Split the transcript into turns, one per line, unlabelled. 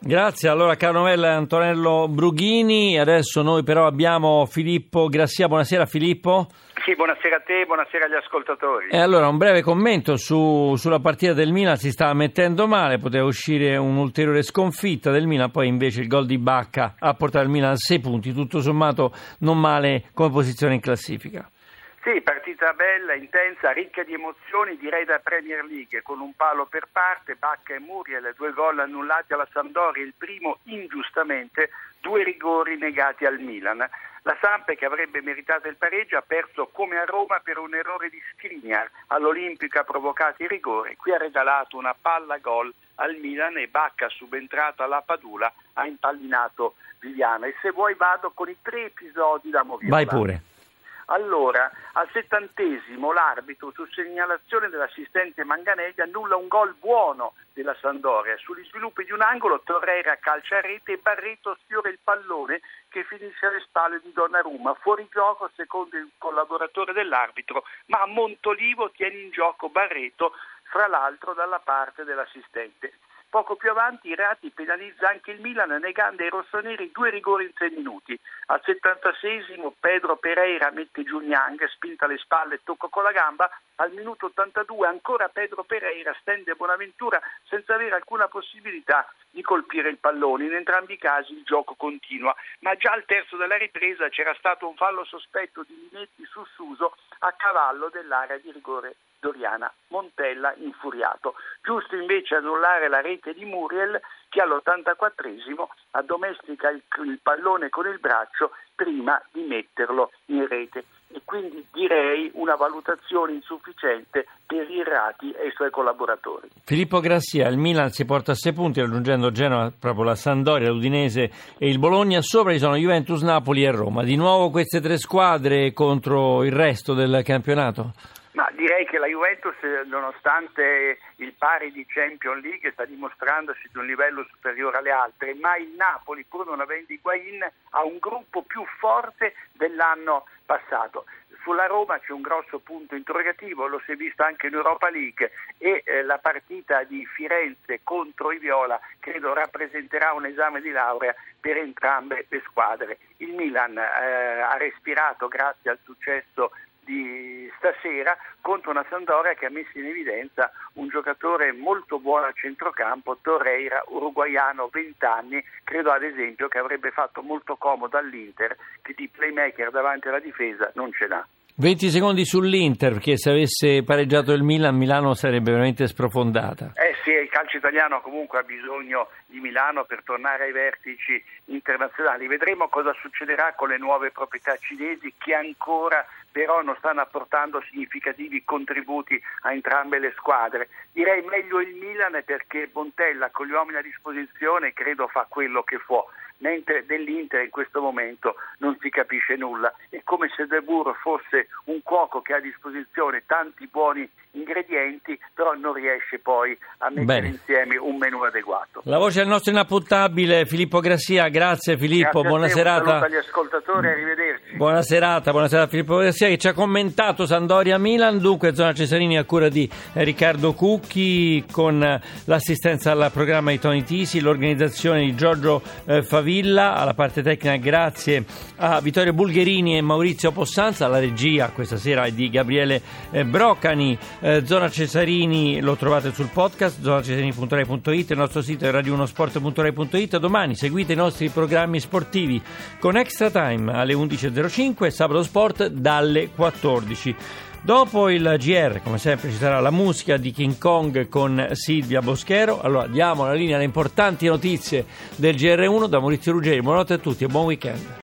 Grazie, allora caro Novella Antonello Brughini, adesso noi però abbiamo Filippo Grassia, buonasera Filippo.
Sì, buonasera a te, buonasera agli ascoltatori.
E allora un breve commento su, sulla partita del Milan, si stava mettendo male, poteva uscire un'ulteriore sconfitta del Milan, poi invece il gol di Bacca ha portato il Milan a 6 punti, tutto sommato non male come posizione in classifica.
Sì, partita bella, intensa, ricca di emozioni, direi da Premier League, con un palo per parte, Bacca e Muriel, due gol annullati alla Sampdoria, il primo ingiustamente, due rigori negati al Milan. La Samp, che avrebbe meritato il pareggio, ha perso come a Roma per un errore di Skriniar. All'Olimpico ha provocato i rigori, qui ha regalato una palla gol al Milan e Bacca, subentrato alla Padula, ha impallinato Viviana. E se vuoi vado con i tre episodi da Moviola.
Vai pure.
Allora, al settantesimo l'arbitro, su segnalazione dell'assistente Manganelli, annulla un gol buono della Sandoria. Sugli sviluppi di un angolo Torreira calcia a rete e Barreto sfiora il pallone che finisce alle spalle di Donnarumma. Fuori gioco secondo il collaboratore dell'arbitro, ma Montolivo tiene in gioco Barreto, fra l'altro dalla parte dell'assistente. Poco più avanti Irati penalizza anche il Milan negando ai rossoneri due rigori in tre minuti. Al 76esimo Pedro Pereira mette giù Gnang, spinta alle spalle e tocca con la gamba. Al minuto 82 ancora Pedro Pereira stende Bonaventura senza avere alcuna possibilità di colpire il pallone. In entrambi i casi il gioco continua, ma già al terzo della ripresa c'era stato un fallo sospetto di Minetti su Suso a cavallo dell'area di rigore Doriana. Montella infuriato. Giusto invece annullare la rete di Muriel che all'84esimo addomestica il, il pallone con il braccio prima di metterlo in rete e quindi direi una valutazione insufficiente per Irrati e i suoi collaboratori.
Filippo Grassia, il Milan si porta a 6 punti raggiungendo Genova, proprio la Sandoria, l'Udinese e il Bologna, sopra ci sono Juventus, Napoli e Roma. Di nuovo queste tre squadre contro il resto del campionato?
Ma direi che la Juventus, nonostante il pari di Champions League, sta dimostrandosi di un livello superiore alle altre, ma il Napoli, pur non avendo Higuain, ha un gruppo più forte dell'anno passato. Sulla Roma c'è un grosso punto interrogativo, lo si è visto anche in Europa League e eh, la partita di Firenze contro i Viola credo rappresenterà un esame di laurea per entrambe le squadre. Il Milan eh, ha respirato grazie al successo di stasera contro una Sandoria che ha messo in evidenza un giocatore molto buono a centrocampo, Torreira, uruguaiano, 20 anni, credo ad esempio che avrebbe fatto molto comodo all'Inter che di playmaker davanti alla difesa non ce n'ha.
20 secondi sull'Inter, perché se avesse pareggiato il Milan, Milano sarebbe veramente sprofondata.
Eh sì, il calcio italiano comunque ha bisogno di Milano per tornare ai vertici internazionali. Vedremo cosa succederà con le nuove proprietà cinesi che ancora però non stanno apportando significativi contributi a entrambe le squadre. Direi meglio il Milan perché Montella con gli uomini a disposizione credo fa quello che può mentre dell'Inter in questo momento non si capisce nulla. È come se De Burro fosse un cuoco che ha a disposizione tanti buoni ingredienti, però non riesce poi a mettere Bene. insieme un menù adeguato.
La voce del nostro inappuntabile Filippo Grassia, grazie Filippo,
grazie
buona
te,
serata.
Agli ascoltatori, arrivederci.
Buona serata, buona serata Filippo Grassia che ci ha commentato Sandoria Milan, dunque zona Cesarini a cura di Riccardo Cucchi con l'assistenza al programma di Tony Tisi, l'organizzazione di Giorgio eh, Favilla, alla parte tecnica grazie a Vittorio Bulgherini e Maurizio Possanza, la regia questa sera è di Gabriele eh, Brocani. Eh, Zona Cesarini lo trovate sul podcast, zonacesarini.rai.it, il nostro sito è radio1sport.rai.it. Domani seguite i nostri programmi sportivi con Extra Time alle 11.05 sabato sport dalle 14. Dopo il GR, come sempre, ci sarà la musica di King Kong con Silvia Boschero. Allora diamo la linea alle importanti notizie del GR1 da Maurizio Ruggeri. Buonanotte a tutti e buon weekend.